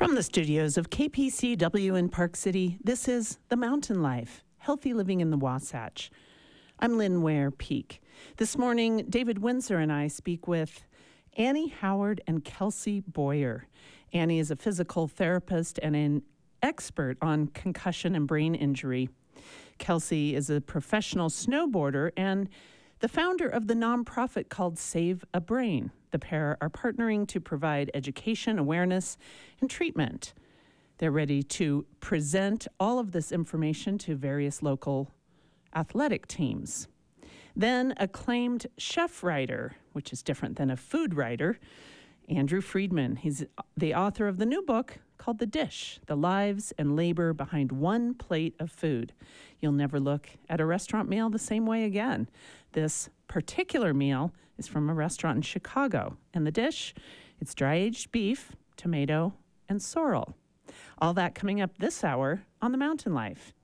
From the studios of KPCW in Park City, this is The Mountain Life Healthy Living in the Wasatch. I'm Lynn Ware Peek. This morning, David Windsor and I speak with Annie Howard and Kelsey Boyer. Annie is a physical therapist and an expert on concussion and brain injury. Kelsey is a professional snowboarder and the founder of the nonprofit called Save a Brain. The pair are partnering to provide education, awareness, and treatment. They're ready to present all of this information to various local athletic teams. Then, acclaimed chef writer, which is different than a food writer, Andrew Friedman. He's the author of the new book called The Dish The Lives and Labor Behind One Plate of Food. You'll never look at a restaurant meal the same way again. This particular meal is from a restaurant in Chicago, and the dish, it's dry aged beef, tomato, and sorrel. All that coming up this hour on The Mountain Life.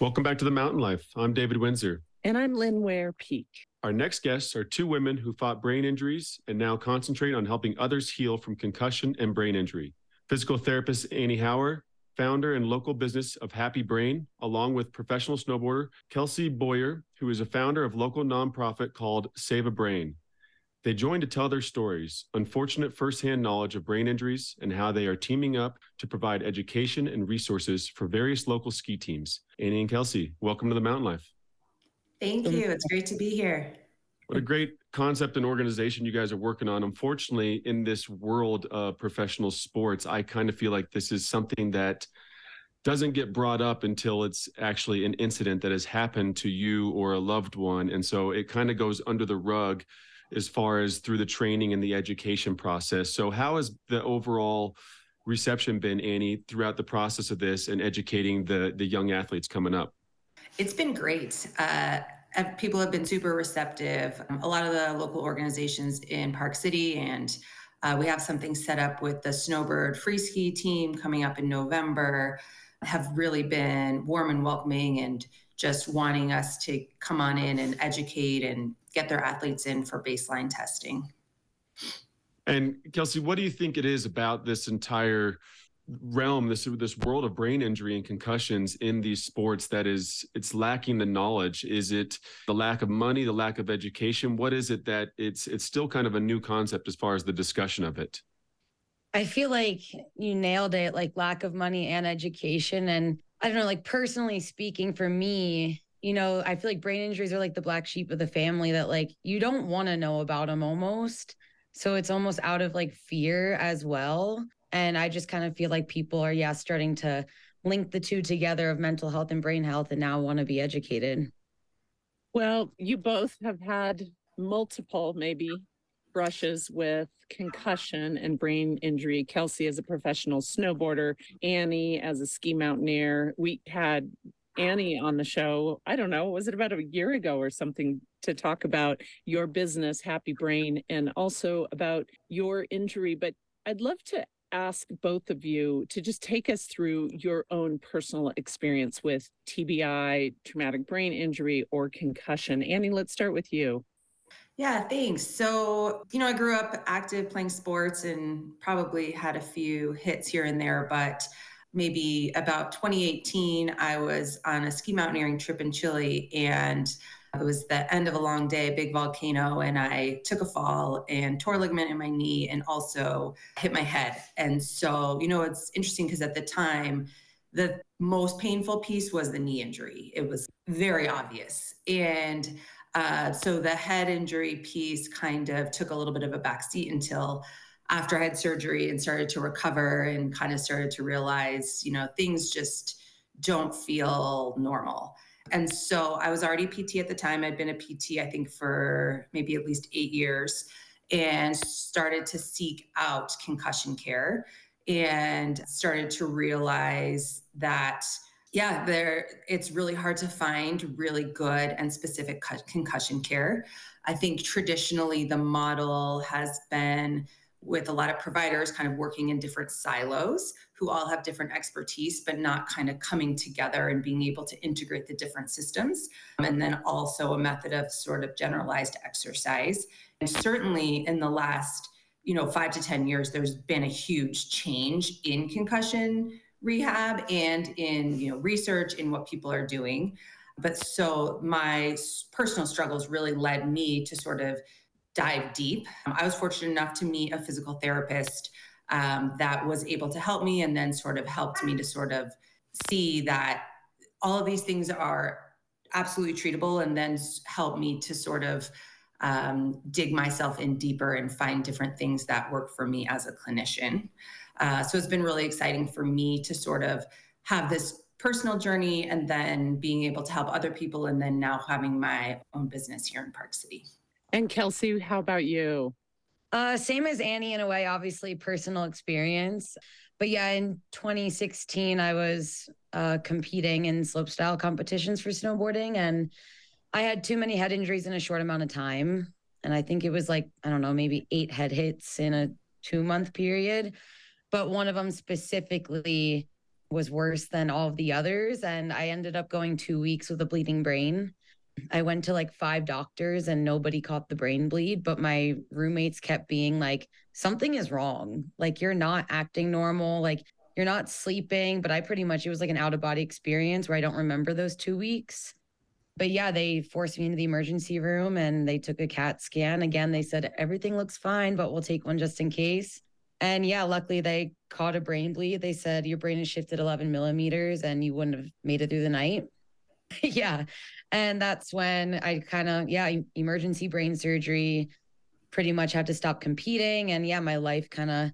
Welcome back to The Mountain Life. I'm David Windsor. And I'm Lynn Ware Peek. Our next guests are two women who fought brain injuries and now concentrate on helping others heal from concussion and brain injury. Physical therapist Annie Howard, founder and local business of Happy Brain, along with professional snowboarder Kelsey Boyer, who is a founder of local nonprofit called Save a Brain. They joined to tell their stories, unfortunate firsthand knowledge of brain injuries, and how they are teaming up to provide education and resources for various local ski teams. Annie and Kelsey, welcome to the Mountain Life. Thank you. It's great to be here. What a great concept and organization you guys are working on. Unfortunately, in this world of professional sports, I kind of feel like this is something that doesn't get brought up until it's actually an incident that has happened to you or a loved one. And so it kind of goes under the rug as far as through the training and the education process. So, how has the overall reception been, Annie, throughout the process of this and educating the, the young athletes coming up? It's been great. Uh, people have been super receptive. Um, a lot of the local organizations in Park City, and uh, we have something set up with the Snowbird free ski team coming up in November, have really been warm and welcoming and just wanting us to come on in and educate and get their athletes in for baseline testing. And Kelsey, what do you think it is about this entire realm this this world of brain injury and concussions in these sports that is it's lacking the knowledge. Is it the lack of money the lack of education? What is it that it's it's still kind of a new concept as far as the discussion of it? I feel like you nailed it like lack of money and education. And i don't know like personally speaking for me you know i feel like brain injuries are like the black sheep of the family that like you don't want to know about them almost. So it's almost out of like fear as well and I just kind of feel like people are, yeah, starting to link the two together of mental health and brain health and now want to be educated. Well, you both have had multiple, maybe, brushes with concussion and brain injury. Kelsey as a professional snowboarder, Annie as a ski mountaineer. We had Annie on the show, I don't know, was it about a year ago or something to talk about your business, Happy Brain, and also about your injury. But I'd love to ask both of you to just take us through your own personal experience with TBI, traumatic brain injury, or concussion. Annie, let's start with you. Yeah, thanks. So, you know, I grew up active playing sports and probably had a few hits here and there, but maybe about 2018, I was on a ski mountaineering trip in Chile and it was the end of a long day, big volcano, and I took a fall and tore ligament in my knee and also hit my head. And so, you know, it's interesting because at the time, the most painful piece was the knee injury. It was very obvious. And uh, so the head injury piece kind of took a little bit of a backseat until after I had surgery and started to recover and kind of started to realize, you know, things just don't feel normal. And so I was already PT at the time. I'd been a PT, I think, for maybe at least eight years and started to seek out concussion care and started to realize that yeah there it's really hard to find really good and specific concussion care i think traditionally the model has been with a lot of providers kind of working in different silos who all have different expertise, but not kind of coming together and being able to integrate the different systems. And then also a method of sort of generalized exercise. And certainly in the last you know, five to 10 years, there's been a huge change in concussion rehab and in, you know, research in what people are doing. But so my personal struggles really led me to sort of dive deep. I was fortunate enough to meet a physical therapist um, that was able to help me and then sort of helped me to sort of see that all of these things are absolutely treatable and then help me to sort of um, dig myself in deeper and find different things that work for me as a clinician. Uh, so it's been really exciting for me to sort of have this personal journey and then being able to help other people and then now having my own business here in Park City. And Kelsey, how about you? Uh, same as Annie in a way, obviously personal experience. But yeah, in 2016, I was uh, competing in slopestyle competitions for snowboarding, and I had too many head injuries in a short amount of time. And I think it was like, I don't know, maybe eight head hits in a two month period. But one of them specifically was worse than all of the others. And I ended up going two weeks with a bleeding brain. I went to like five doctors and nobody caught the brain bleed, but my roommates kept being like, something is wrong. Like, you're not acting normal. Like, you're not sleeping. But I pretty much, it was like an out of body experience where I don't remember those two weeks. But yeah, they forced me into the emergency room and they took a CAT scan. Again, they said, everything looks fine, but we'll take one just in case. And yeah, luckily they caught a brain bleed. They said, your brain has shifted 11 millimeters and you wouldn't have made it through the night. yeah. And that's when I kind of, yeah, emergency brain surgery, pretty much had to stop competing. And yeah, my life kind of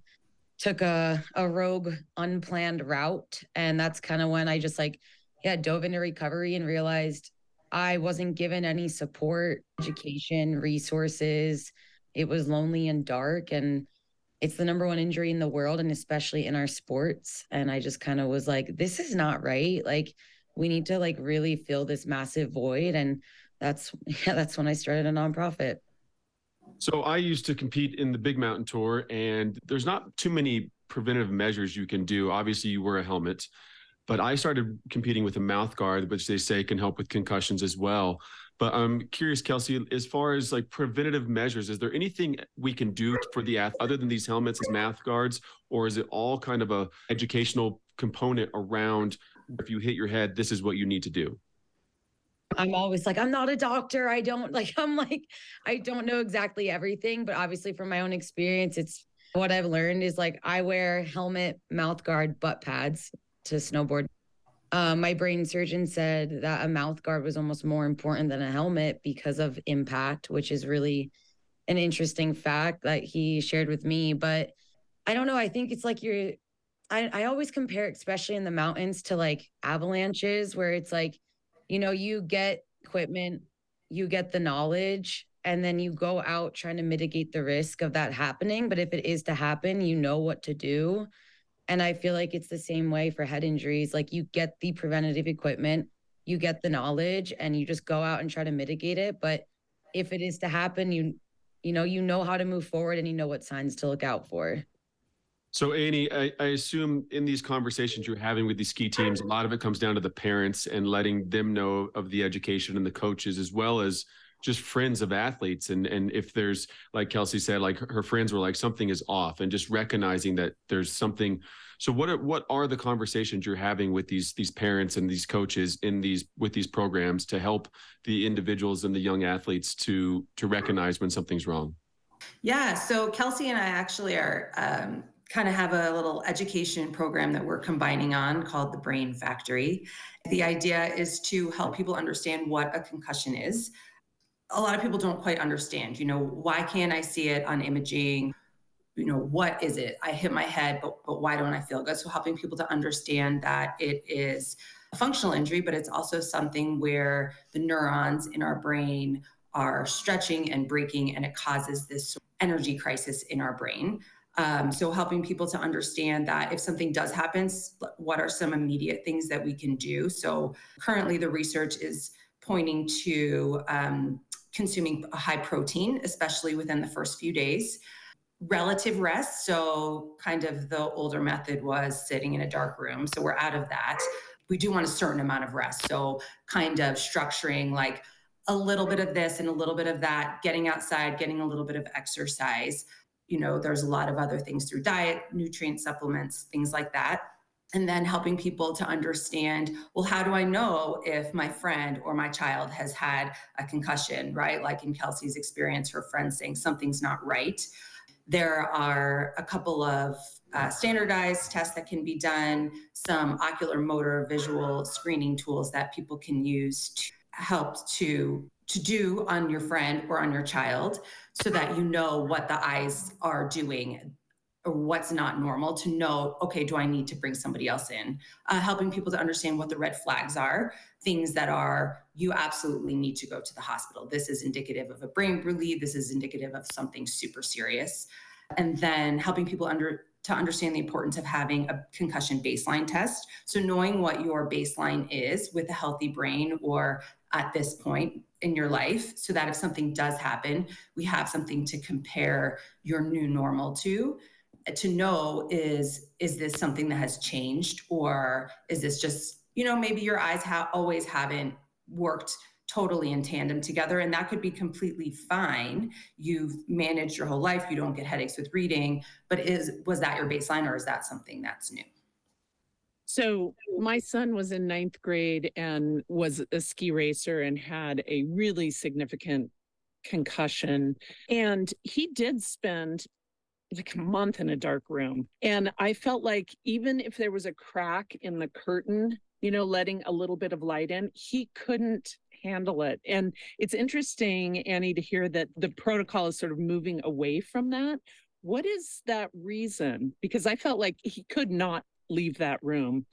took a, a rogue, unplanned route. And that's kind of when I just like, yeah, dove into recovery and realized I wasn't given any support, education, resources. It was lonely and dark. And it's the number one injury in the world, and especially in our sports. And I just kind of was like, this is not right. Like, we need to like really fill this massive void and that's yeah that's when i started a nonprofit. So i used to compete in the big mountain tour and there's not too many preventative measures you can do. Obviously you wear a helmet but i started competing with a mouth guard which they say can help with concussions as well. But i'm curious kelsey as far as like preventative measures is there anything we can do for the other than these helmets as mouth guards or is it all kind of a educational component around if you hit your head, this is what you need to do? I'm always like, I'm not a doctor. I don't like, I'm like, I don't know exactly everything, but obviously from my own experience, it's what I've learned is like I wear helmet, mouth guard, butt pads to snowboard. Uh, my brain surgeon said that a mouth guard was almost more important than a helmet because of impact, which is really an interesting fact that he shared with me. But I don't know. I think it's like you're I, I always compare, especially in the mountains, to like avalanches, where it's like, you know, you get equipment, you get the knowledge, and then you go out trying to mitigate the risk of that happening. But if it is to happen, you know what to do. And I feel like it's the same way for head injuries. Like you get the preventative equipment, you get the knowledge, and you just go out and try to mitigate it. But if it is to happen, you you know you know how to move forward and you know what signs to look out for. So, Annie, I, I, assume in these conversations you're having with these ski teams, a lot of it comes down to the parents and letting them know of the education and the coaches, as well as just friends of athletes. And and if there's like Kelsey said, like her friends were like something is off, and just recognizing that there's something. So, what are what are the conversations you're having with these these parents and these coaches in these with these programs to help the individuals and the young athletes to to recognize when something's wrong? Yeah. So Kelsey and I actually are. Um, kind of have a little education program that we're combining on called the Brain Factory. The idea is to help people understand what a concussion is. A lot of people don't quite understand, you know, why can't I see it on imaging? You know, what is it? I hit my head, but but why don't I feel good? So helping people to understand that it is a functional injury, but it's also something where the neurons in our brain are stretching and breaking and it causes this energy crisis in our brain. Um, so helping people to understand that if something does happen, what are some immediate things that we can do? So currently the research is pointing to um, consuming high protein, especially within the first few days. Relative rest, so kind of the older method was sitting in a dark room. So we're out of that. We do want a certain amount of rest. So kind of structuring like a little bit of this and a little bit of that, getting outside, getting a little bit of exercise you know, there's a lot of other things through diet, nutrient supplements, things like that. And then helping people to understand, well, how do I know if my friend or my child has had a concussion, right? Like in Kelsey's experience, her friend saying something's not right. There are a couple of uh, standardized tests that can be done, some ocular motor visual screening tools that people can use to help to to do on your friend or on your child so that you know what the eyes are doing or what's not normal to know okay do i need to bring somebody else in? Uh, helping people to understand what the red flags are things that are you absolutely need to go to the hospital. This is indicative of a brain bleed. This is indicative of something super serious. And then helping people under to understand the importance of having a concussion baseline test. So, knowing what your baseline is with a healthy brain or at this point in your life, so that if something does happen, we have something to compare your new normal to. Uh, to know is is this something that has changed, or is this just you know maybe your eyes have always haven't worked totally in tandem together and that could be completely fine. You've managed your whole life. You don't get headaches with reading but is was that your baseline or is that something that's new so my son was in ninth grade and was a ski racer and had a really significant concussion and he did spend like a month in a dark room and i felt like even if there was a crack in the curtain you know letting a little bit of light in he couldn't handle it. And it's interesting, Annie, to hear that the protocol is sort of moving away from that. What is that reason? Because I felt like he could not leave that room.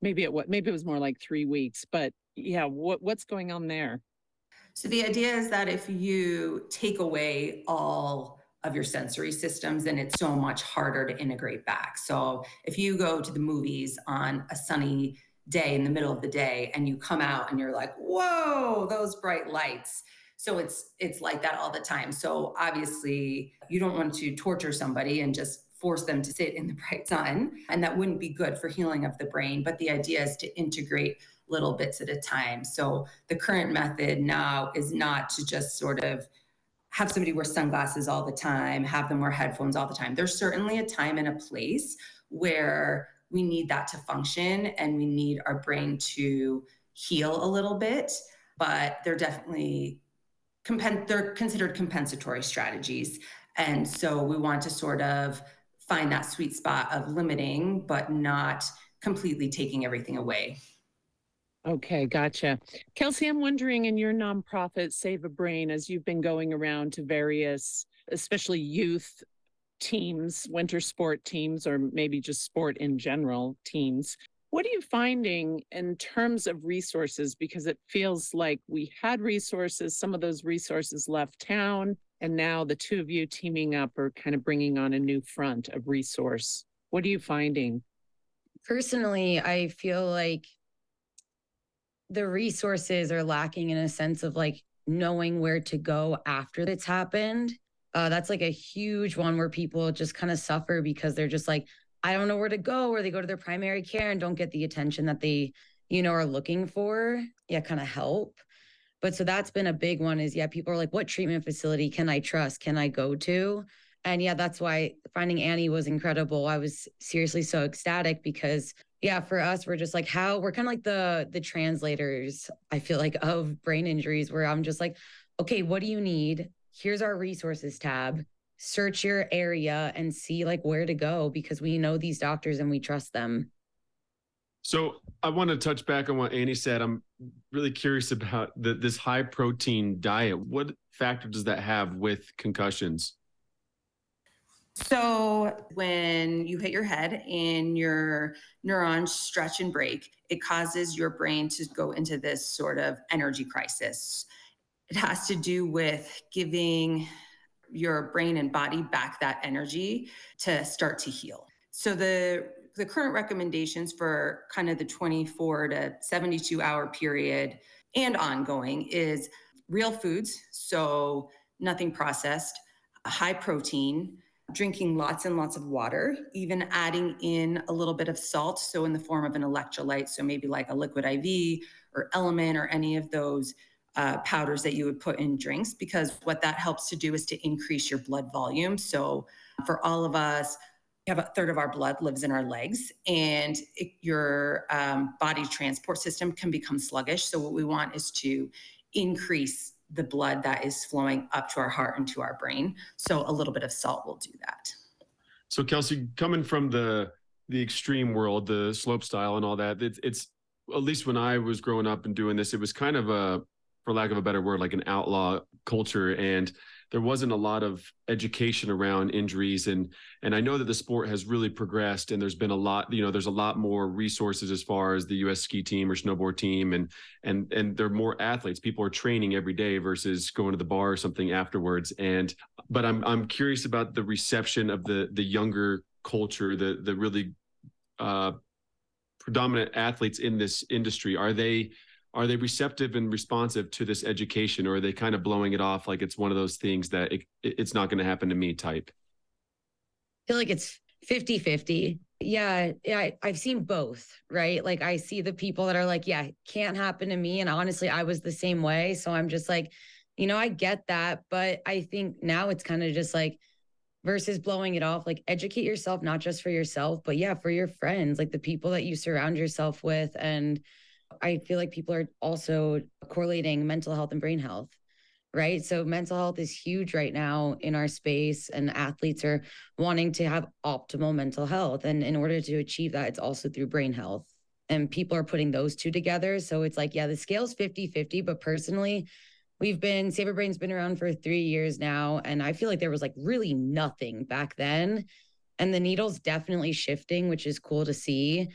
Maybe it what maybe it was more like three weeks, but yeah, what what's going on there? So the idea is that if you take away all of your sensory systems, then it's so much harder to integrate back. So if you go to the movies on a sunny day in the middle of the day and you come out and you're like whoa those bright lights so it's it's like that all the time so obviously you don't want to torture somebody and just force them to sit in the bright sun. And that wouldn't be good for healing of the brain but the idea is to integrate little bits at a time. So the current method now is not to just sort of have somebody wear sunglasses all the time have them wear headphones all the time. There's certainly a time and a place where we need that to function and we need our brain to heal a little bit but they're definitely compen- they're considered compensatory strategies. And so we want to sort of find that sweet spot of limiting but not completely taking everything away Okay, gotcha. Kelsey, I'm wondering in your nonprofit, Save a Brain, as you've been going around to various, especially youth teams, winter sport teams, or maybe just sport in general teams. What are you finding in terms of resources? Because it feels like we had resources, some of those resources left town, and now the two of you teaming up are kind of bringing on a new front of resource. What are you finding? Personally, I feel like the resources are lacking in a sense of like knowing where to go after it's happened uh, that's like a huge one where people just kind of suffer because they're just like, I don't know where to go, or they go to their primary care and don't get the attention that they, you know, are looking for. Yeah, kind of help. But so that's been a big one is yeah, people are like, what treatment facility can I trust? Can I go to? And yeah, that's why finding Annie was incredible. I was seriously so ecstatic because yeah, for us, we're just like how we're kind of like the the translators, I feel like, of brain injuries, where I'm just like, okay, what do you need? here's our resources tab search your area and see like where to go because we know these doctors and we trust them so i want to touch back on what annie said i'm really curious about the, this high protein diet. What factor does that have with concussions? So when you hit your head and your neurons stretch and break it causes your brain to go into this sort of energy crisis. It has to do with giving your brain and body back that energy to start to heal. So the the current recommendations for kind of the 24 to 72 hour period and ongoing is real foods, so nothing processed, high protein, drinking lots and lots of water, even adding in a little bit of salt, so in the form of an electrolyte, so maybe like a liquid IV or element or any of those uh, powders that you would put in drinks because what that helps to do is to increase your blood volume. So For all of us, have a third of our blood lives in our legs, and it, your um, body transport system can become sluggish. So, what we want is to increase the blood that is flowing up to our heart and to our brain. So, a little bit of salt will do that. So, Kelsey, coming from the the extreme world, the slope style and all that, it's, it's at least when I was growing up and doing this, it was kind of a, for lack of a better word, like an outlaw culture. And there wasn't a lot of education around injuries and and I know that the sport has really progressed and there's been a lot you know there's a lot more resources as far as the US ski team or snowboard team and and and there are more athletes. People are training every day versus going to the bar or something afterwards and but I'm I'm curious about the reception of the the younger culture the the really uh predominant athletes in this industry. Are they are they receptive and responsive to this education or are they kind of blowing it off like it's one of those things that it, it's not going to happen to me type? I feel like it's 50 50 yeah yeah i've seen both right? Like i see the people that are like yeah can't happen to me and honestly i was the same way. So i'm just like you know i get that but i think now it's kind of just like versus blowing it off like educate yourself not just for yourself but yeah for your friends like the people that you surround yourself with and I feel like people are also correlating mental health and brain health, right? So mental health is huge right now in our space, and athletes are wanting to have optimal mental health. And in order to achieve that, it's also through brain health. And people are putting those two together. So it's like, yeah, the scale's 50 50. But personally, we've been, Save a Brain's been around for three years now. And I feel like there was like really nothing back then. And the needle's definitely shifting, which is cool to see.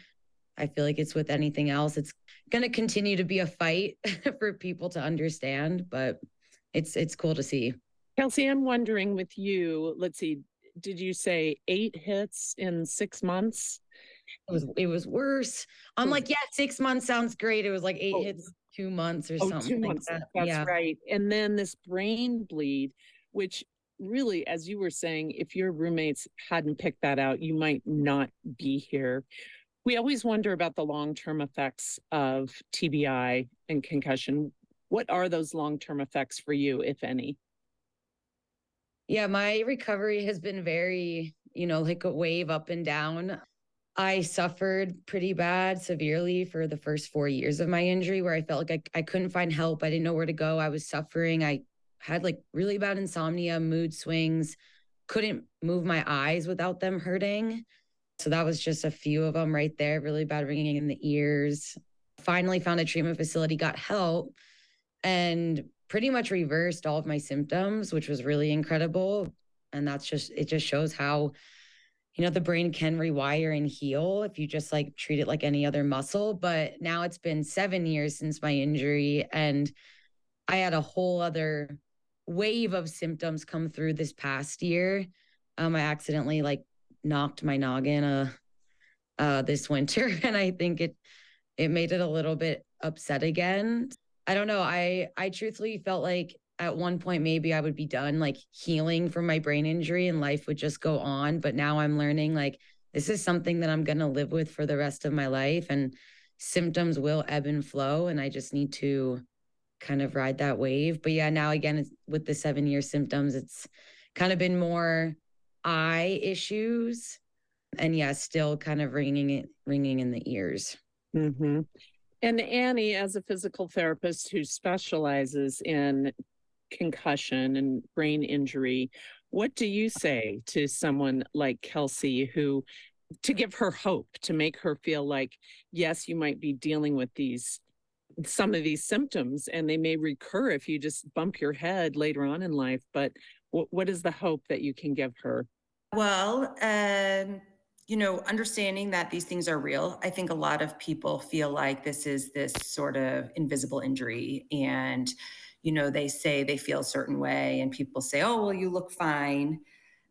I feel like it's with anything else. It's going to continue to be a fight for people to understand, but it's it's cool to see. Kelsey, I'm wondering with you, let's see, did you say eight hits in six months? It was it was worse. I'm oh. like, yeah, six months sounds great. It was like eight oh. hits, two months or oh, something. Two months. Like that. That's yeah. right. And then this brain bleed, which really, as you were saying, if your roommates hadn't picked that out, you might not be here. We always wonder about the long term effects of TBI and concussion. What are those long term effects for you, if any? Yeah, my recovery has been very, you know, like a wave up and down. I suffered pretty bad, severely for the first four years of my injury, where I felt like I, I couldn't find help. I didn't know where to go. I was suffering. I had like really bad insomnia, mood swings, couldn't move my eyes without them hurting. So that was just a few of them right there, really bad ringing in the ears. Finally found a treatment facility, got help, and pretty much reversed all of my symptoms, which was really incredible. And that's just, it just shows how, you know, the brain can rewire and heal if you just like treat it like any other muscle. But now it's been seven years since my injury, and I had a whole other wave of symptoms come through this past year. Um, I accidentally like knocked my noggin uh, uh, this winter, and I think it it made it a little bit upset again. I don't know. I I truthfully felt like at one point maybe I would be done like healing from my brain injury and life would just go on. But now I'm learning like this is something that I'm gonna live with for the rest of my life, and symptoms will ebb and flow, and I just need to kind of ride that wave. But yeah, now again with the seven year symptoms, it's kind of been more eye issues and yeah still kind of ringing it ringing in the ears mm-hmm. and annie as a physical therapist who specializes in concussion and brain injury what do you say to someone like kelsey who to give her hope to make her feel like yes you might be dealing with these some of these symptoms and they may recur if you just bump your head later on in life but what, what is the hope that you can give her well, um, you know, understanding that these things are real, I think a lot of people feel like this is this sort of invisible injury. And, you know, they say they feel a certain way, and people say, oh, well, you look fine.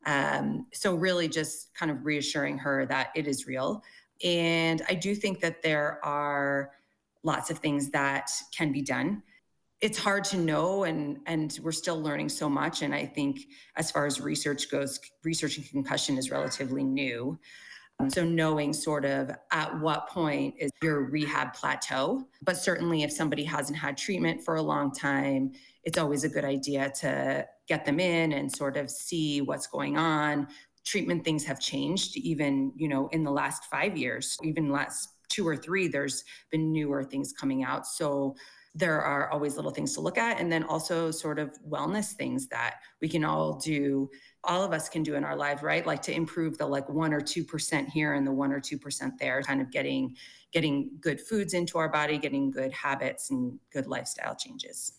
Um, so, really, just kind of reassuring her that it is real. And I do think that there are lots of things that can be done it's hard to know and and we're still learning so much and i think as far as research goes research researching concussion is relatively new. Um, so knowing sort of at what point is your rehab plateau but certainly if somebody hasn't had treatment for a long time it's always a good idea to get them in and sort of see what's going on. Treatment things have changed even you know in the last five years. Even last two or three there's been newer things coming out. So there are always little things to look at and then also sort of wellness things that we can all do all of us can do in our lives right? Like to improve the like 1 or 2% here and the 1 or 2% there kind of getting getting good foods into our body getting good habits and good lifestyle changes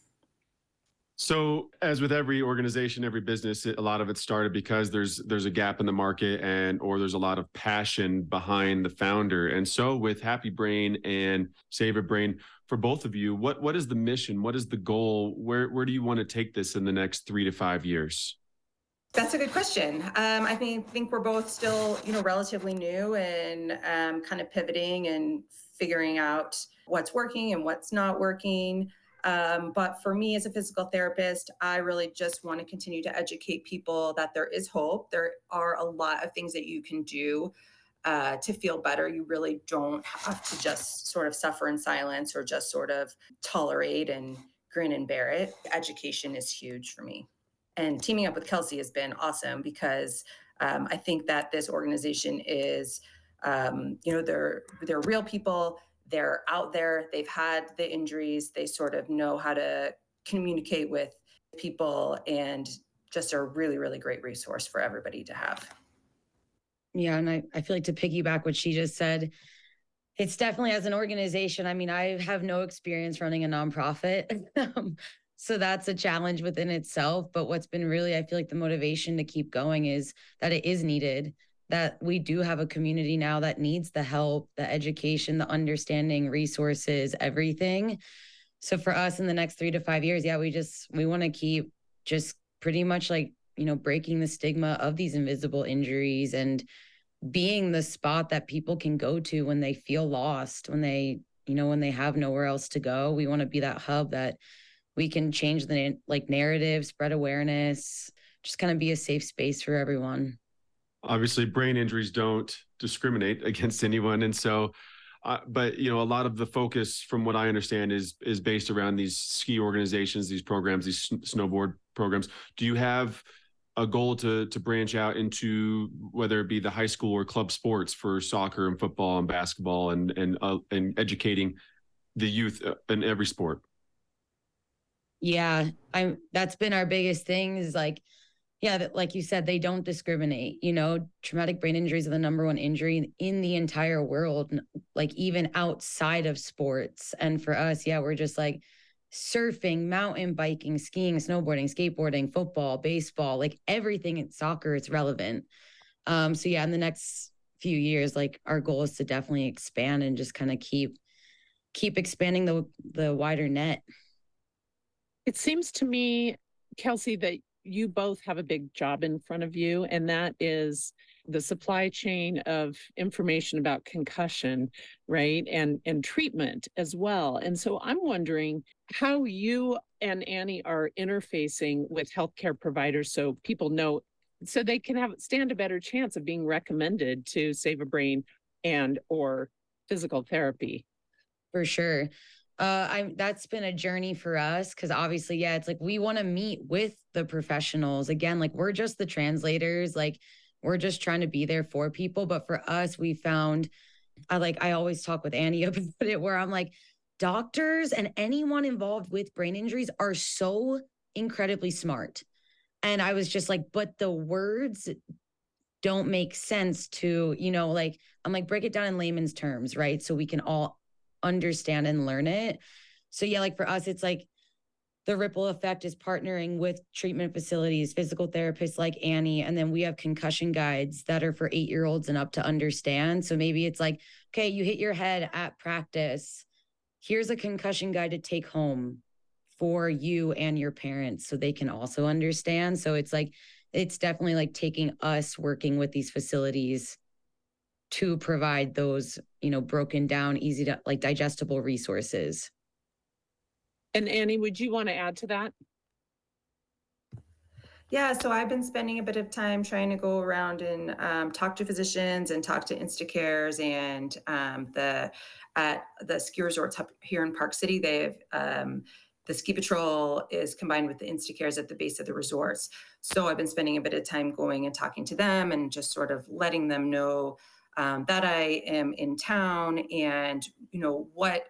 so, as with every organization, every business, a lot of it started because there's there's a gap in the market and or there's a lot of passion behind the founder. And so, with Happy Brain and Save a Brain, for both of you, what what is the mission? What is the goal? Where where do you want to take this in the next three to five years? That's a good question. Um, I think think we're both still, you know, relatively new and um, kind of pivoting and figuring out what's working and what's not working. Um, but for me as a physical therapist, I really just want to continue to educate people that there is hope. There are a lot of things that you can do uh, to feel better. You really don't have to just sort of suffer in silence or just sort of tolerate and grin and bear it. Education is huge for me. And teaming up with Kelsey has been awesome because um, I think that this organization is, um, you know, they're they're real people they're out there, they've had the injuries, they sort of know how to communicate with people and just a really, really great resource for everybody to have. Yeah. And I, I feel like to piggyback what she just said, it's definitely as an organization. I mean, I have no experience running a nonprofit. Um, so that's a challenge within itself. But what's been really, I feel like the motivation to keep going is that it is needed that we do have a community now that needs the help, the education, the understanding, resources, everything. So for us in the next 3 to 5 years, yeah, we just we want to keep just pretty much like, you know, breaking the stigma of these invisible injuries and being the spot that people can go to when they feel lost, when they, you know, when they have nowhere else to go. We want to be that hub that we can change the like narrative, spread awareness, just kind of be a safe space for everyone obviously brain injuries don't discriminate against anyone. And so uh, but you know a lot of the focus from what i understand is is based around these ski organizations these programs these snowboard programs. Do you have a goal to to branch out into whether it be the high school or club sports for soccer and football and basketball and and uh, and educating the youth uh, in every sport? Yeah i'm that's been our biggest thing is like yeah, like you said, they don't discriminate. You know, traumatic brain injuries are the number one injury in the entire world, like even outside of sports. And for us, yeah, we're just like surfing, mountain biking, skiing, snowboarding, skateboarding, football, baseball, like everything in soccer, it's relevant. Um, so yeah, in the next few years, like our goal is to definitely expand and just kind of keep keep expanding the the wider net. It seems to me, Kelsey, that you both have a big job in front of you, and that is the supply chain of information about concussion, right? And and treatment as well. And so I'm wondering how you and Annie are interfacing with healthcare providers so people know so they can have stand a better chance of being recommended to save a brain and or physical therapy. For sure uh i that's been a journey for us because obviously yeah it's like we want to meet with the professionals. Again like we're just the translators like we're just trying to be there for people but for us we found i like i always talk with annie about it where i'm like doctors and anyone involved with brain injuries are so incredibly smart. And i was just like but the words don't make sense to you know like i'm like break it down in layman's terms right? So we can all understand and learn it. So yeah, like for us, it's like the ripple effect is partnering with treatment facilities, physical therapists like Annie, and then we have concussion guides that are for eight year olds and up to understand. So maybe it's like, okay, you hit your head at practice. Here's a concussion guide to take home for you and your parents so they can also understand. So it's like, it's definitely like taking us working with these facilities to provide those, you know, broken down, easy to like digestible resources. And Annie, would you want to add to that? Yeah, so I've been spending a bit of time trying to go around and um, talk to physicians and talk to Instacares and um, the at the ski resorts up here in Park City. They've um, the ski patrol is combined with the Instacares at the base of the resorts. So I've been spending a bit of time going and talking to them and just sort of letting them know um, that I am in town and you know what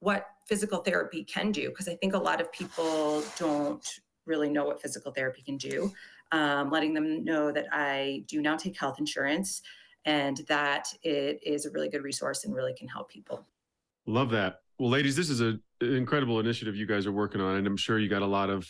what physical therapy can do because I think a lot of people don't really know what physical therapy can do. Um, letting them know that I do now take health insurance and that it is a really good resource and really can help people. Love that. Well, ladies, this is a, an incredible initiative you guys are working on, and I'm sure you got a lot of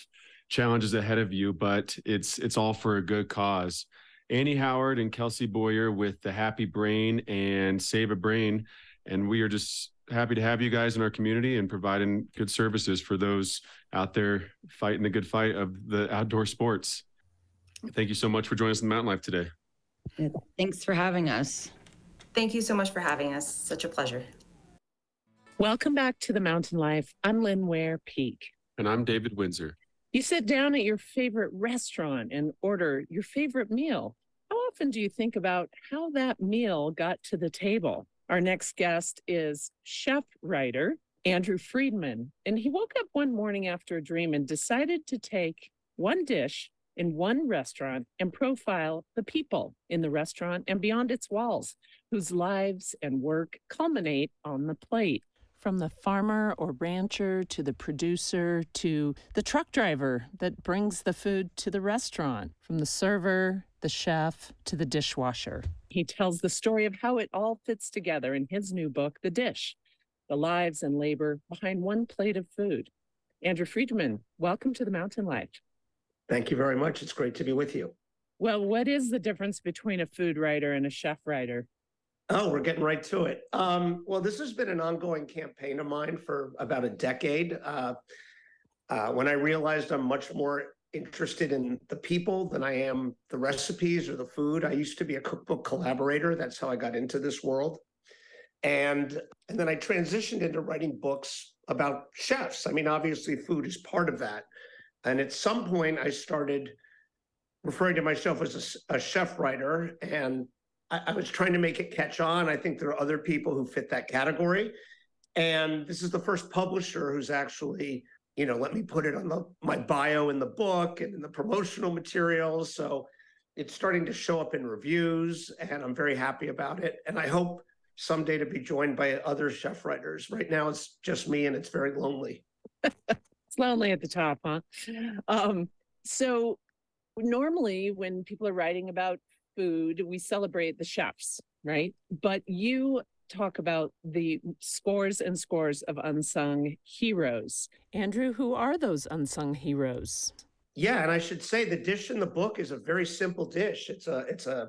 challenges ahead of you, but it's it's all for a good cause. Annie Howard and Kelsey Boyer with the Happy Brain and Save a Brain, and we are just happy to have you guys in our community and providing good services for those out there fighting the good fight of the outdoor sports. Thank you so much for joining us in Mountain Life today. Thanks for having us. Thank you so much for having us. Such a pleasure. Welcome back to the Mountain Life. I'm Lynn Ware Peek. And I'm David Windsor. You sit down at your favorite restaurant and order your favorite meal. How often do you think about how that meal got to the table? Our next guest is chef writer Andrew Friedman. And he woke up one morning after a dream and decided to take one dish in one restaurant and profile the people in the restaurant and beyond its walls, whose lives and work culminate on the plate. From the farmer or rancher to the producer to the truck driver that brings the food to the restaurant, from the server, the chef, to the dishwasher. He tells the story of how it all fits together in his new book, The Dish The Lives and Labor Behind One Plate of Food. Andrew Friedman, welcome to the Mountain Life. Thank you very much. It's great to be with you. Well, what is the difference between a food writer and a chef writer? Oh, we're getting right to it. Um, well, this has been an ongoing campaign of mine for about a decade. Uh, uh, when I realized I'm much more interested in the people than I am the recipes or the food. I used to be a cookbook collaborator. That's how I got into this world. And and then I transitioned into writing books about chefs. I mean, obviously food is part of that. And at some point I started referring to myself as a, a chef writer and I, I was trying to make it catch on. I think there are other people who fit that category. And this is the first publisher who's actually, you know, let me put it on the my bio in the book and in the promotional materials. So it's starting to show up in reviews, and I'm very happy about it. And I hope someday to be joined by other chef writers. Right now, it's just me, and it's very lonely. it's lonely at the top, huh? Um, so normally, when people are writing about food, we celebrate the chefs, right? But you talk about the scores and scores of unsung heroes. Andrew, who are those unsung heroes? Yeah, and I should say the dish in the book is a very simple dish. It's a it's a,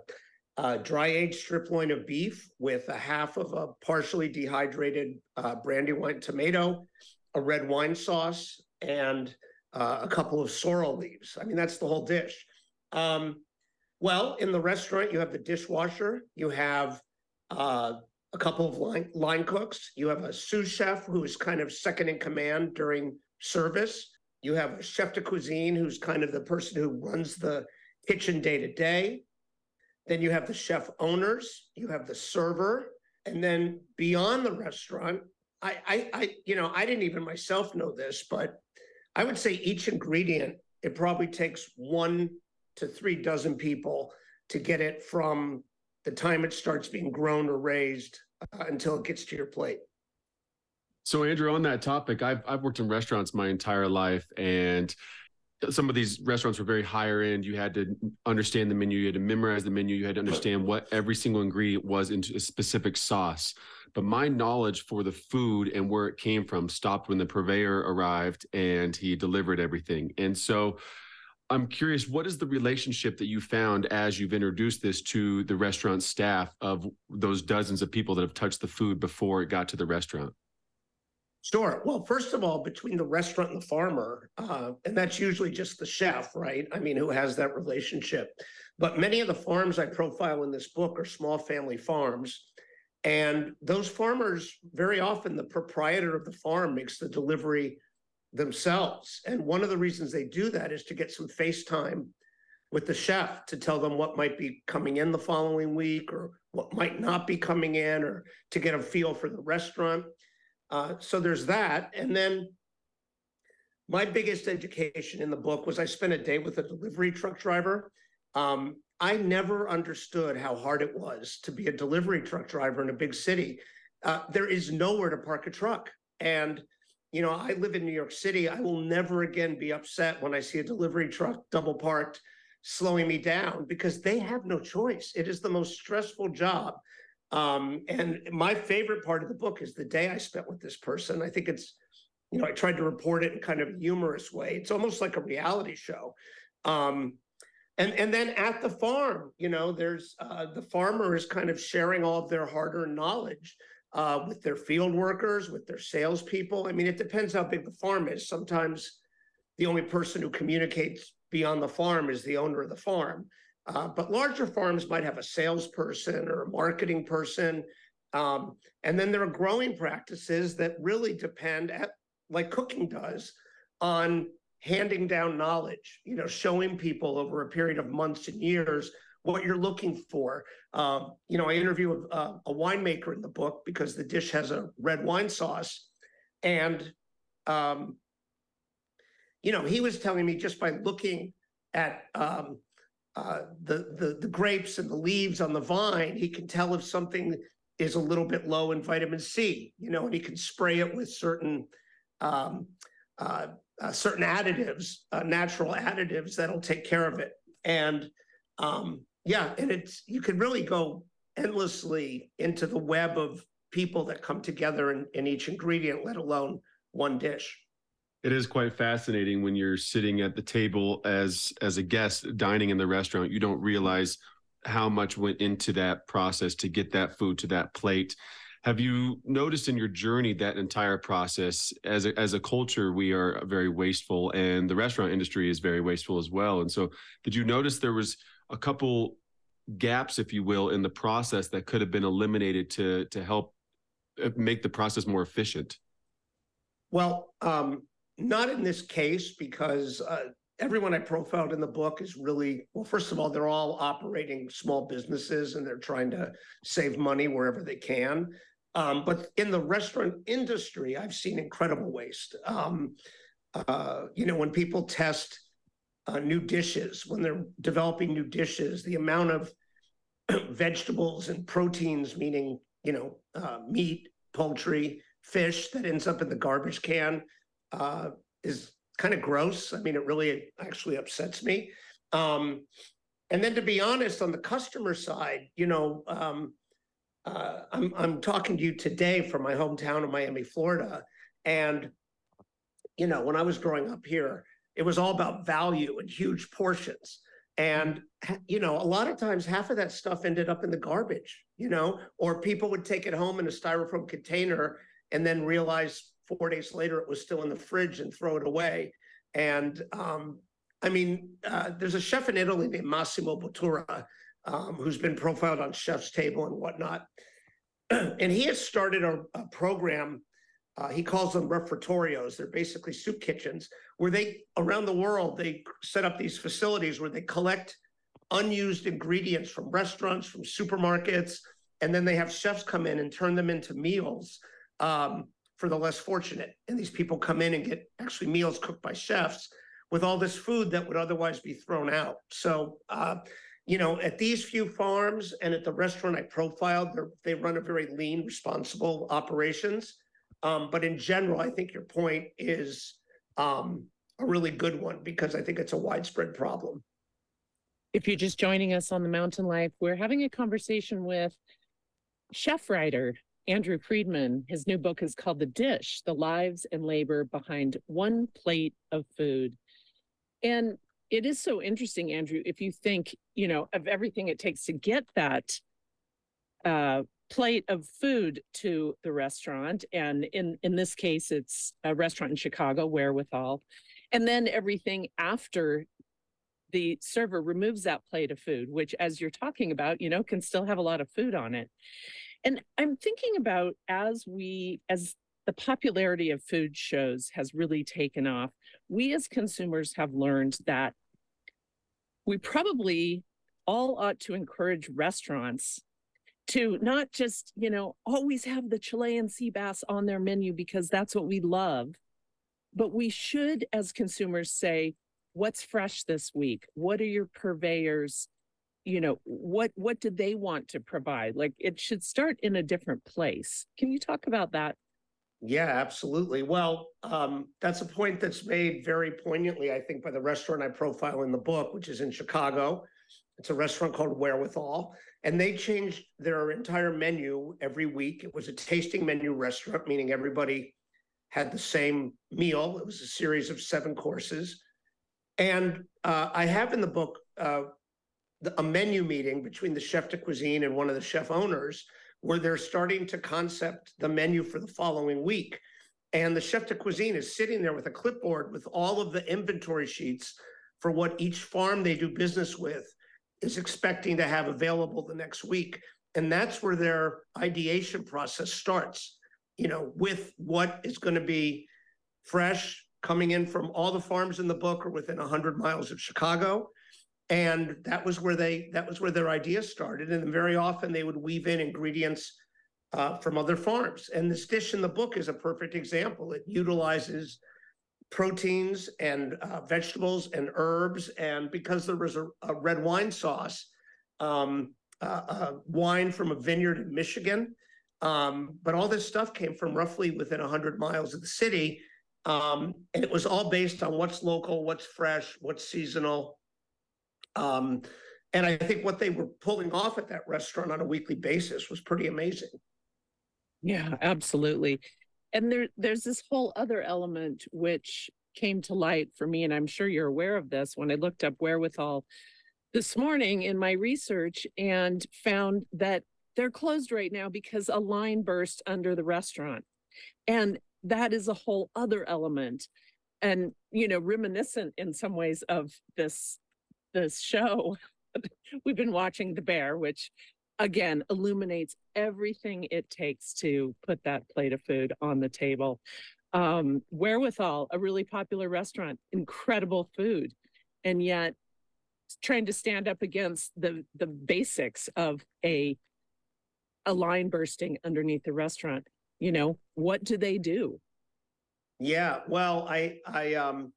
a dry aged strip loin of beef with a half of a partially dehydrated uh, brandywine tomato, a red wine sauce, and uh, a couple of sorrel leaves. I mean, that's the whole dish. Um, well, in the restaurant, you have the dishwasher, you have uh, a couple of line, line cooks, you have a sous chef who is kind of second in command during service. You have a chef de cuisine who's kind of the person who runs the kitchen day to day. Then you have the chef owners, you have the server, and then beyond the restaurant, I, I, I, you know, I didn't even myself know this, but I would say each ingredient it probably takes one to three dozen people to get it from the time it starts being grown or raised uh, until it gets to your plate. So, Andrew, on that topic, I've I've worked in restaurants my entire life, and some of these restaurants were very higher end. You had to understand the menu, you had to memorize the menu, you had to understand what every single ingredient was into a specific sauce. But my knowledge for the food and where it came from stopped when the purveyor arrived and he delivered everything. And so I'm curious, what is the relationship that you found as you've introduced this to the restaurant staff of those dozens of people that have touched the food before it got to the restaurant? Sure. Well, first of all, between the restaurant and the farmer, uh, and that's usually just the chef, right? I mean, who has that relationship. But many of the farms I profile in this book are small family farms. And those farmers, very often, the proprietor of the farm makes the delivery themselves. And one of the reasons they do that is to get some face time with the chef to tell them what might be coming in the following week or what might not be coming in or to get a feel for the restaurant. Uh, so there's that. And then my biggest education in the book was I spent a day with a delivery truck driver. Um, I never understood how hard it was to be a delivery truck driver in a big city. Uh, there is nowhere to park a truck. And, you know, I live in New York City. I will never again be upset when I see a delivery truck double parked, slowing me down because they have no choice. It is the most stressful job. Um, and my favorite part of the book is the day I spent with this person. I think it's, you know, I tried to report it in kind of a humorous way. It's almost like a reality show. Um, and and then at the farm, you know, there's uh, the farmer is kind of sharing all of their hard-earned knowledge uh, with their field workers, with their salespeople. I mean, it depends how big the farm is. Sometimes the only person who communicates beyond the farm is the owner of the farm. Uh, but larger farms might have a salesperson or a marketing person. Um, and then there are growing practices that really depend, at, like cooking does, on handing down knowledge, you know, showing people over a period of months and years what you're looking for. Um, you know, I interview a, a, winemaker in the book because the dish has a red wine sauce. And, um, you know, he was telling me just by looking at um, uh, the, the, the grapes and the leaves on the vine, he can tell if something is a little bit low in vitamin C, you know, and he can spray it with certain um, uh, uh, certain additives, uh, natural additives that'll take care of it. And um, yeah, and it's you can really go endlessly into the web of people that come together in, in each ingredient, let alone one dish. It is quite fascinating when you're sitting at the table as as a guest dining in the restaurant. You don't realize how much went into that process to get that food to that plate have you noticed in your journey that entire process as a, as a culture we are very wasteful and the restaurant industry is very wasteful as well and so did you notice there was a couple gaps if you will in the process that could have been eliminated to to help uh, make the process more efficient well um, not in this case because uh, everyone I profiled in the book is really well. First of all, they're all operating small businesses and they're trying to save money wherever they can. Um, but in the restaurant industry, I've seen incredible waste. Um, uh, you know, when people test uh, new dishes, when they're developing new dishes, the amount of vegetables and proteins, meaning, you know, uh, meat, poultry, fish that ends up in the garbage can uh, is kind of gross. I mean, it really actually upsets me. Um, and then to be honest, on the customer side, you know, um, uh, I'm I'm talking to you today from my hometown of Miami, Florida, and you know when I was growing up here, it was all about value and huge portions, and you know a lot of times half of that stuff ended up in the garbage, you know, or people would take it home in a styrofoam container and then realize four days later it was still in the fridge and throw it away, and um, I mean, uh, there's a chef in Italy named Massimo Bottura um, who's been profiled on Chef's Table and whatnot. and he has started a, a program. Uh, he calls them refettorios. They're basically soup kitchens where they, around the world, they set up these facilities where they collect unused ingredients from restaurants, from supermarkets, and then they have chefs come in and turn them into meals um, for the less fortunate. And these people come in and get actually meals cooked by chefs with all this food that would otherwise be thrown out. So uh, you know, at these few farms and at the restaurant I profiled, they run a very lean, responsible operations. Um, but in general, I think your point is um, a really good one because I think it's a widespread problem. If you're just joining us on the Mountain Life, we're having a conversation with chef writer Andrew Friedman. His new book is called The Dish The Lives and Labor Behind One Plate of Food. And it is so interesting, Andrew, if you think, you know, of everything it takes to get that uh, plate of food to the restaurant. And in, in this case, it's a restaurant in Chicago, Wherewithal. And then everything after the server removes that plate of food, which, as you're talking about, you know, can still have a lot of food on it. And I'm thinking about as we, as the popularity of food shows has really taken off. We as consumers have learned that we probably all ought to encourage restaurants to not just, you know, always have the Chilean sea bass on their menu because that's what we love, but we should, as consumers, say, what's fresh this week? What are your purveyors? You know, what what do they want to provide? Like it should start in a different place. Can you talk about that? Yeah, absolutely. Well, um, that's a point that's made very poignantly, I think, by the restaurant I profile in the book, which is in Chicago. It's a restaurant called Wherewithal, and they changed their entire menu every week. It was a tasting menu restaurant, meaning everybody had the same meal. It was a series of seven courses. And uh, I have in the book uh, the, a menu meeting between the chef de cuisine and one of the chef owners where they're starting to concept the menu for the following week. And the chef de cuisine is sitting there with a clipboard with all of the inventory sheets for what each farm they do business with is expecting to have available the next week. And that's where their ideation process starts, you know, with what is going to be fresh coming in from all the farms in the book or within 100 miles of Chicago. And that was where they that was where their ideas started. And very often they would weave in ingredients uh, from other farms. And this dish in the book is a perfect example. It utilizes proteins and uh, vegetables and herbs and because there was a, a red wine sauce um, uh, wine from a vineyard in michigan um, but all this stuff came from roughly within 100 miles of the city um, and it was all based on what's local what's fresh what's seasonal um, and I think what they were pulling off at that restaurant on a weekly basis was pretty amazing. Yeah, absolutely. And there, there's this whole other element which came to light for me, and I'm sure you're aware of this when I looked up wherewithal this morning in my research and found that they're closed right now because a line burst under the restaurant. And that is a whole other element and you know reminiscent in some ways of this this show, we've been watching The Bear, which again illuminates everything it takes to put that plate of food on the table. Um, Wherewithal, a really popular restaurant, incredible food, and yet trying to stand up against the the basics of a a line bursting underneath the restaurant. You know, what do they do? Yeah, well, I I um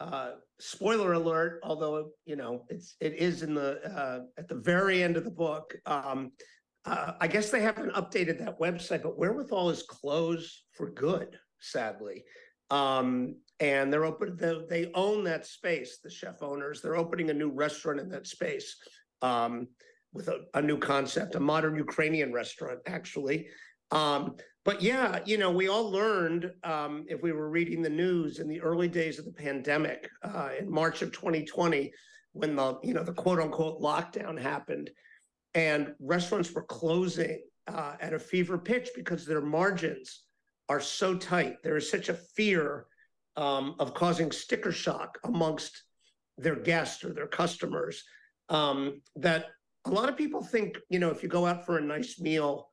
uh, spoiler alert, although you know it's it is in the uh, at the very end of the book. Um, uh, I guess they haven't updated that website, but Wherewithal is closed for good, sadly. Um, and they're open. They, they own that space. The chef owners. They're opening a new restaurant in that space um, with a, a new concept, a modern Ukrainian restaurant, actually. Um, but yeah, you know, we all learned um, if we were reading the news in the early days of the pandemic uh, in March of 2020, when the you know the quote unquote lockdown happened, and restaurants were closing uh, at a fever pitch because their margins are so tight. There is such a fear um, of causing sticker shock amongst their guests or their customers um, that a lot of people think you know if you go out for a nice meal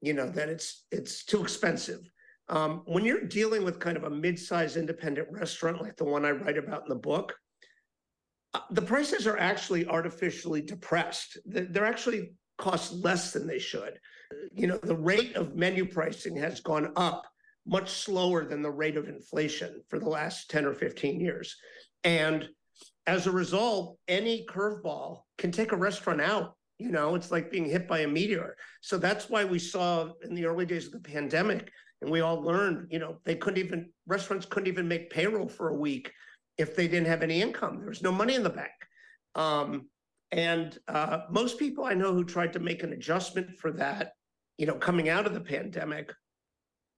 you know that it's it's too expensive. Um, when you're dealing with kind of a mid-sized independent restaurant like the one I write about in the book, uh, the prices are actually artificially depressed. They're actually cost less than they should. You know, the rate of menu pricing has gone up much slower than the rate of inflation for the last 10 or 15 years. And as a result, any curveball can take a restaurant out you know, it's like being hit by a meteor. So that's why we saw in the early days of the pandemic, and we all learned, you know, they couldn't even, restaurants couldn't even make payroll for a week if they didn't have any income. There was no money in the bank. Um, and uh, most people I know who tried to make an adjustment for that, you know, coming out of the pandemic,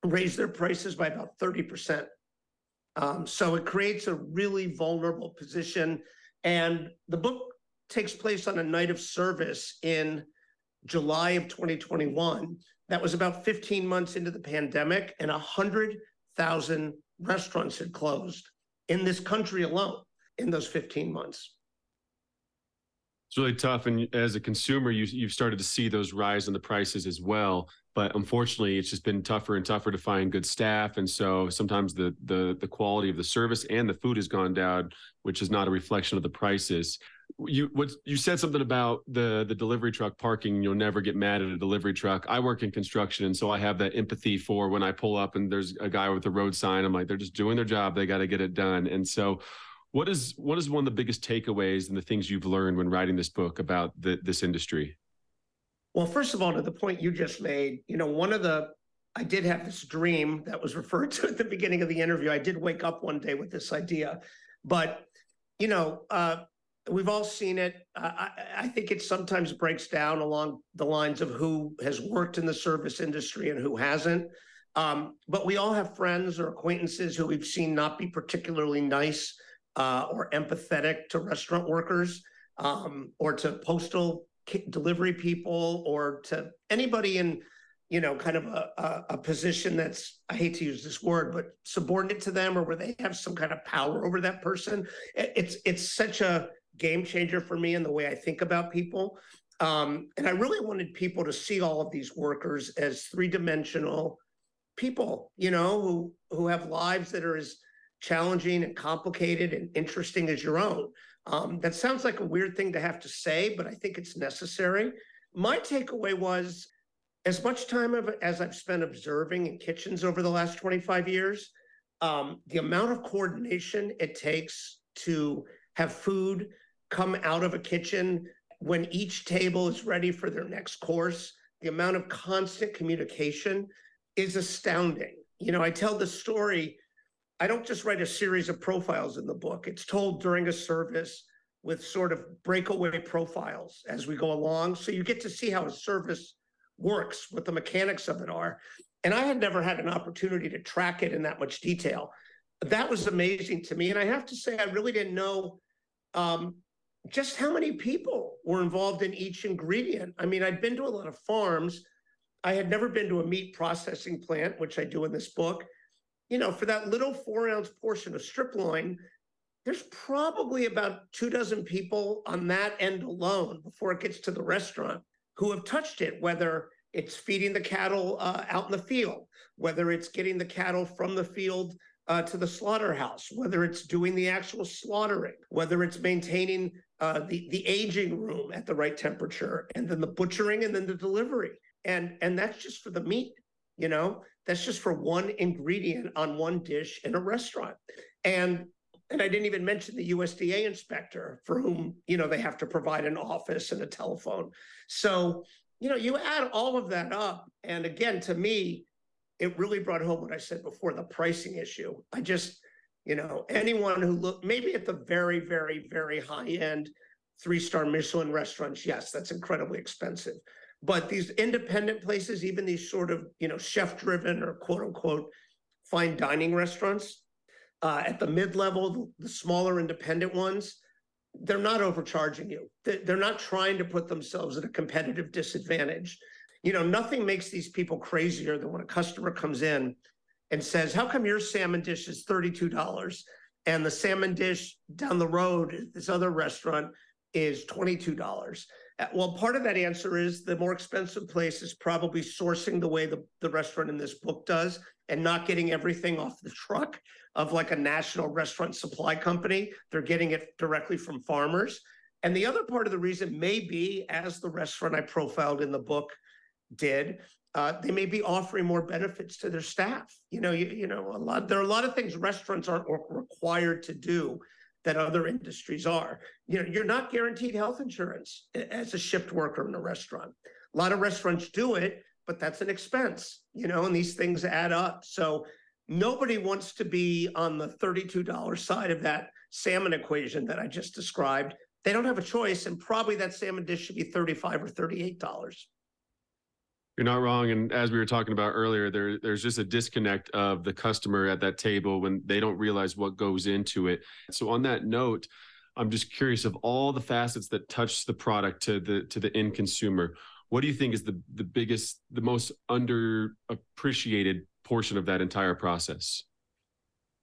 raised their prices by about 30%. Um, so it creates a really vulnerable position. And the book takes place on a night of service in July of 2021. That was about 15 months into the pandemic, and 100,000 restaurants had closed in this country alone in those 15 months. It's really tough. And as a consumer, you, you've started to see those rise in the prices as well. But unfortunately, it's just been tougher and tougher to find good staff. And so sometimes the, the, the quality of the service and the food has gone down, which is not a reflection of the prices. You what you said something about the the delivery truck parking you'll never get mad at a delivery truck. I work in construction and so i have that empathy for when i pull up and there's a guy with a road sign i'm like they're just doing their job they got to get it done. And so what is what is one of the biggest takeaways and the things you've learned when writing this book about the, this industry? Well first of all to the point you just made you know one of the i did have this dream that was referred to at the beginning of the interview. I did wake up one day with this idea but you know uh, we've all seen it. I, I, think it sometimes breaks down along the lines of who has worked in the service industry and who hasn't. Um, but we all have friends or acquaintances who we've seen not be particularly nice uh, or empathetic to restaurant workers um, or to postal delivery people or to anybody in you know kind of a, a, a position that's i hate to use this word but subordinate to them or where they have some kind of power over that person it's it's such a game changer for me in the way I think about people. Um, and I really wanted people to see all of these workers as three dimensional people, you know, who who have lives that are as challenging and complicated and interesting as your own. Um, that sounds like a weird thing to have to say, but I think it's necessary. My takeaway was as much time as I've spent observing in kitchens over the last 25 years, um, the amount of coordination it takes to have food come out of a kitchen when each table is ready for their next course. The amount of constant communication is astounding. You know, I tell the story, I don't just write a series of profiles in the book, it's told during a service with sort of breakaway profiles as we go along. So you get to see how a service works, what the mechanics of it are. And I had never had an opportunity to track it in that much detail. That was amazing to me. And I have to say, I really didn't know um, just how many people were involved in each ingredient. I mean, I'd been to a lot of farms. I had never been to a meat processing plant, which I do in this book. You know, for that little four ounce portion of strip loin, there's probably about two dozen people on that end alone before it gets to the restaurant who have touched it, whether it's feeding the cattle uh, out in the field, whether it's getting the cattle from the field uh, to the slaughterhouse, whether it's doing the actual slaughtering, whether it's maintaining uh, the the aging room at the right temperature, and then the butchering, and then the delivery, and and that's just for the meat. You know, that's just for one ingredient on one dish in a restaurant, and and I didn't even mention the USDA inspector for whom you know they have to provide an office and a telephone. So you know, you add all of that up, and again, to me, it really brought home what I said before the pricing issue. I just, you know, anyone who look maybe at the very, very, very high end three star Michelin restaurants, yes, that's incredibly expensive. But these independent places, even these sort of, you know, chef driven or quote unquote fine dining restaurants, uh, at the mid level, the smaller independent ones, they're not overcharging you. They're not trying to put themselves at a competitive disadvantage you know, nothing makes these people crazier than when a customer comes in and says, How come your salmon dish is $32 and the salmon dish down the road, this other restaurant, is $22? Uh, well, part of that answer is the more expensive place is probably sourcing the way the, the restaurant in this book does and not getting everything off the truck of like a national restaurant supply company. They're getting it directly from farmers. And the other part of the reason may be, as the restaurant I profiled in the book did, uh, they may be offering more benefits to their staff. You know, you, you know, a lot there are a lot of things restaurants aren't required to do that other industries are. You know, you're not guaranteed health insurance as a shift worker in a restaurant. A lot of restaurants do it, but that's an expense, you know, and these things add up. So nobody wants to be on the $32 side of that salmon equation that I just described. They don't have a choice, and probably that salmon dish should be 35 or $38. You're not wrong. And as we were talking about earlier, there there's just a disconnect of the customer at that table when they don't realize what goes into it. So on that note, I'm just curious of all the facets that touch the product to the to the end consumer. What do you think is the the biggest, the most underappreciated portion of that entire process?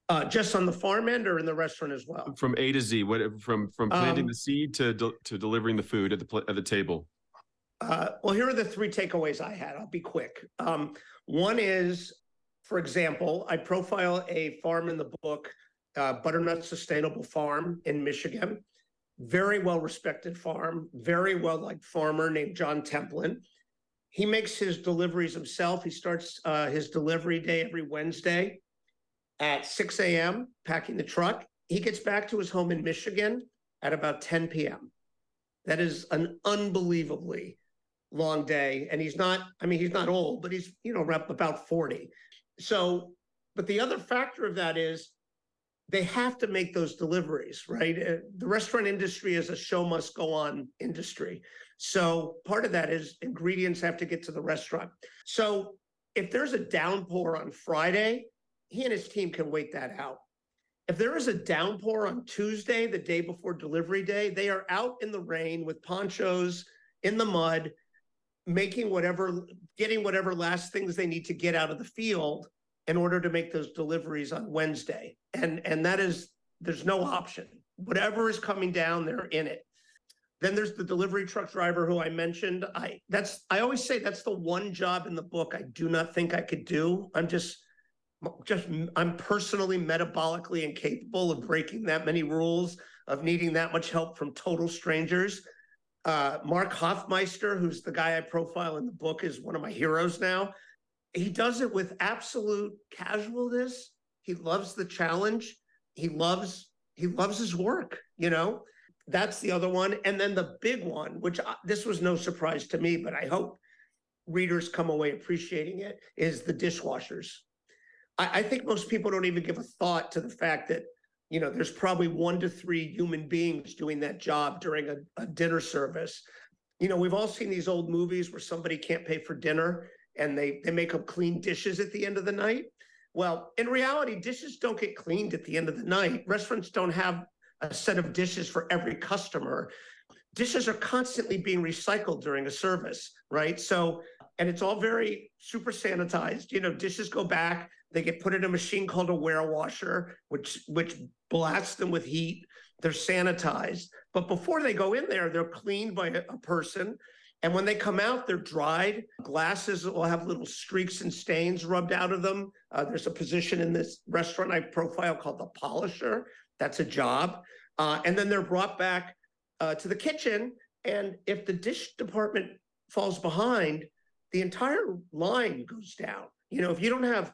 Uh, just on the farm end or in the restaurant as well? From A to Z, what from from planting um, the seed to de- to delivering the food at the at the table. Uh, well, here are the three takeaways I had. I'll be quick. Um, one is, for example, I profile a farm in the book, uh, Butternut Sustainable Farm in Michigan. very well respected farm, very well liked farmer named John Templin. He makes his deliveries himself. He starts uh, his delivery day every Wednesday at 6 a.m., packing the truck. He gets back to his home in Michigan at about 10 p.m. That is an unbelievably long day. And he's not, I mean, he's not old, but he's, you know, about 40. So, but the other factor of that is they have to make those deliveries, right? Uh, the restaurant industry is a show must go on industry. So part of that is ingredients have to get to the restaurant. So if there's a downpour on Friday, he and his team can wait that out. If there is a downpour on Tuesday, the day before delivery day, they are out in the rain with ponchos in the mud, making whatever, getting whatever last things they need to get out of the field in order to make those deliveries on Wednesday. And and that is there's no option. Whatever is coming down, they're in it. Then there's the delivery truck driver who I mentioned. I that's I always say that's the one job in the book I do not think I could do. I'm just just I'm personally metabolically incapable of breaking that many rules, of needing that much help from total strangers. Uh, Mark Hoffmeister, who's the guy I profile in the book, is one of my heroes now. He does it with absolute casualness. He loves the challenge. He loves he loves his work. You know, that's the other one. And then the big one, which I, this was no surprise to me, but I hope readers come away appreciating it, is the dishwashers. I, I think most people don't even give a thought to the fact that you know there's probably one to three human beings doing that job during a, a dinner service. You know, we've all seen these old movies where somebody can't pay for dinner and they they make up clean dishes at the end of the night. Well, in reality, dishes don't get cleaned at the end of the night. Restaurants don't have a set of dishes for every customer. Dishes are constantly being recycled during a service, right? So, and it's all very super sanitized. You know, dishes go back, they get put in a machine called a ware washer, which which blasts them with heat. They're sanitized, but before they go in there, they're cleaned by a, a person. And when they come out, they're dried. Glasses will have little streaks and stains rubbed out of them. Uh, there's a position in this restaurant I profile called the polisher. That's a job. Uh, and then they're brought back uh, to the kitchen. And if the dish department falls behind, the entire line goes down. You know, if you don't have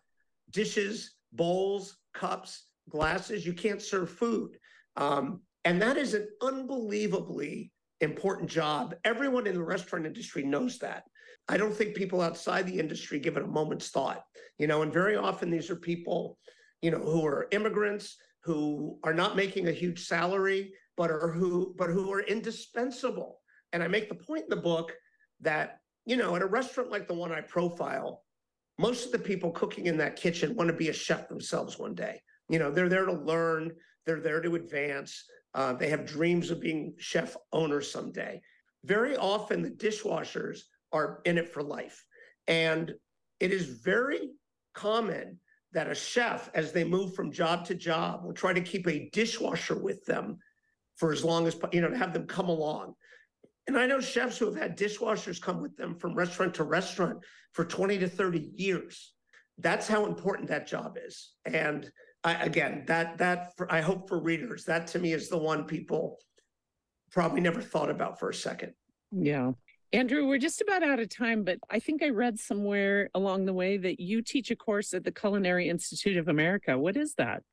dishes, bowls, cups, glasses, you can't serve food. Um, and that is an unbelievably important job. Everyone in the restaurant industry knows that. I don't think people outside the industry give it a moment's thought. You know, and very often these are people, you know, who are immigrants who are not making a huge salary, but are who but who are indispensable. And I make the point in the book that, you know, at a restaurant like the one I profile, most of the people cooking in that kitchen want to be a chef themselves one day. You know, they're there to learn, they're there to advance. Uh, they have dreams of being chef owners someday. Very often, the dishwashers are in it for life. And it is very common that a chef, as they move from job to job, will try to keep a dishwasher with them for as long as, you know, to have them come along. And I know chefs who have had dishwashers come with them from restaurant to restaurant for 20 to 30 years. That's how important that job is. And I, again, that that for, I hope for readers, that to me is the one people probably never thought about for a second. Yeah. Andrew, we're just about out of time, but I think I read somewhere along the way that you teach a course at the Culinary Institute of America. What is that?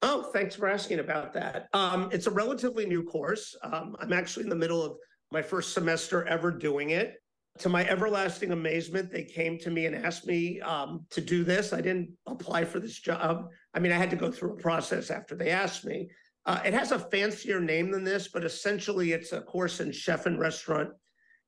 Oh, thanks for asking about that. Um, it's a relatively new course. Um, I'm actually in the middle of my first semester ever doing it. To my everlasting amazement, they came to me and asked me um, to do this. I didn't apply for this job. I mean, I had to go through a process after they asked me. Uh, it has a fancier name than this, but essentially it's a course in chef and restaurant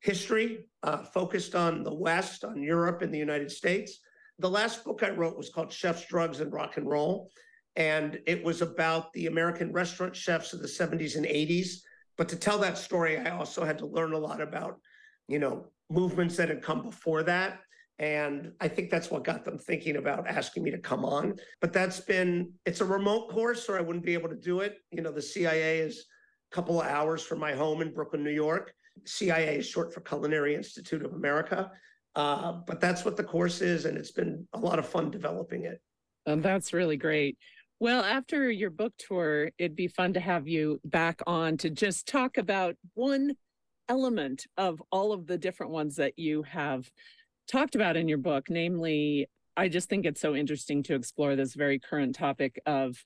history uh, focused on the West, on Europe and the United States. The last book I wrote was called Chefs, Drugs, and Rock and Roll. And it was about the American restaurant chefs of the 70s and 80s. But to tell that story, I also had to learn a lot about, you know, movements that had come before that. And I think that's what got them thinking about asking me to come on. But that's been, it's a remote course, or I wouldn't be able to do it. You know, the CIA is a couple of hours from my home in Brooklyn, New York. CIA is short for Culinary Institute of America. Uh, but that's what the course is, and it's been a lot of fun developing it. And that's really great. Well, after your book tour, it'd be fun to have you back on to just talk about one element of all of the different ones that you have talked about in your book. Namely, I just think it's so interesting to explore this very current topic of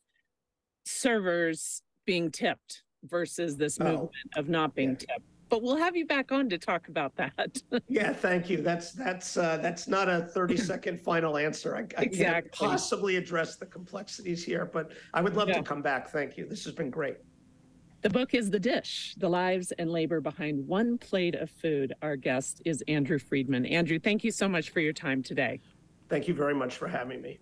servers being tipped versus this Oh, movement of not being yeah. tipped. But we'll have you back on to talk about that. Yeah, thank you. That's, that's, uh, that's not a thirty second final answer. I, I can't possibly address the complexities here, but I would love Yeah. to come back. Thank you. This has been great. The book is The Dish The Lives and Labor Behind One Plate of Food. Our guest is Andrew Friedman. Andrew, thank you so much for your time today. Thank you very much for having me.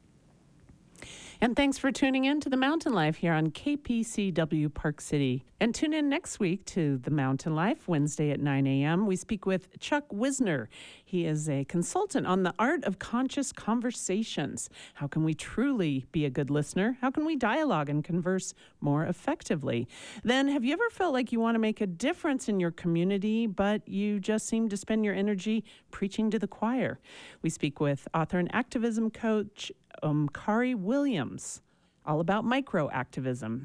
And thanks for tuning in to The Mountain Life here on KPCW Park City. And tune in next week to The Mountain Life, Wednesday at 9 a.m. We speak with Chuck Wisner. He is a consultant on the art of conscious conversations. How can we truly be a good listener? How can we dialogue and converse more effectively? Then, have you ever felt like you want to make a difference in your community, but you just seem to spend your energy preaching to the choir? We speak with author and activism coach um, Kari Williams, all about micro activism.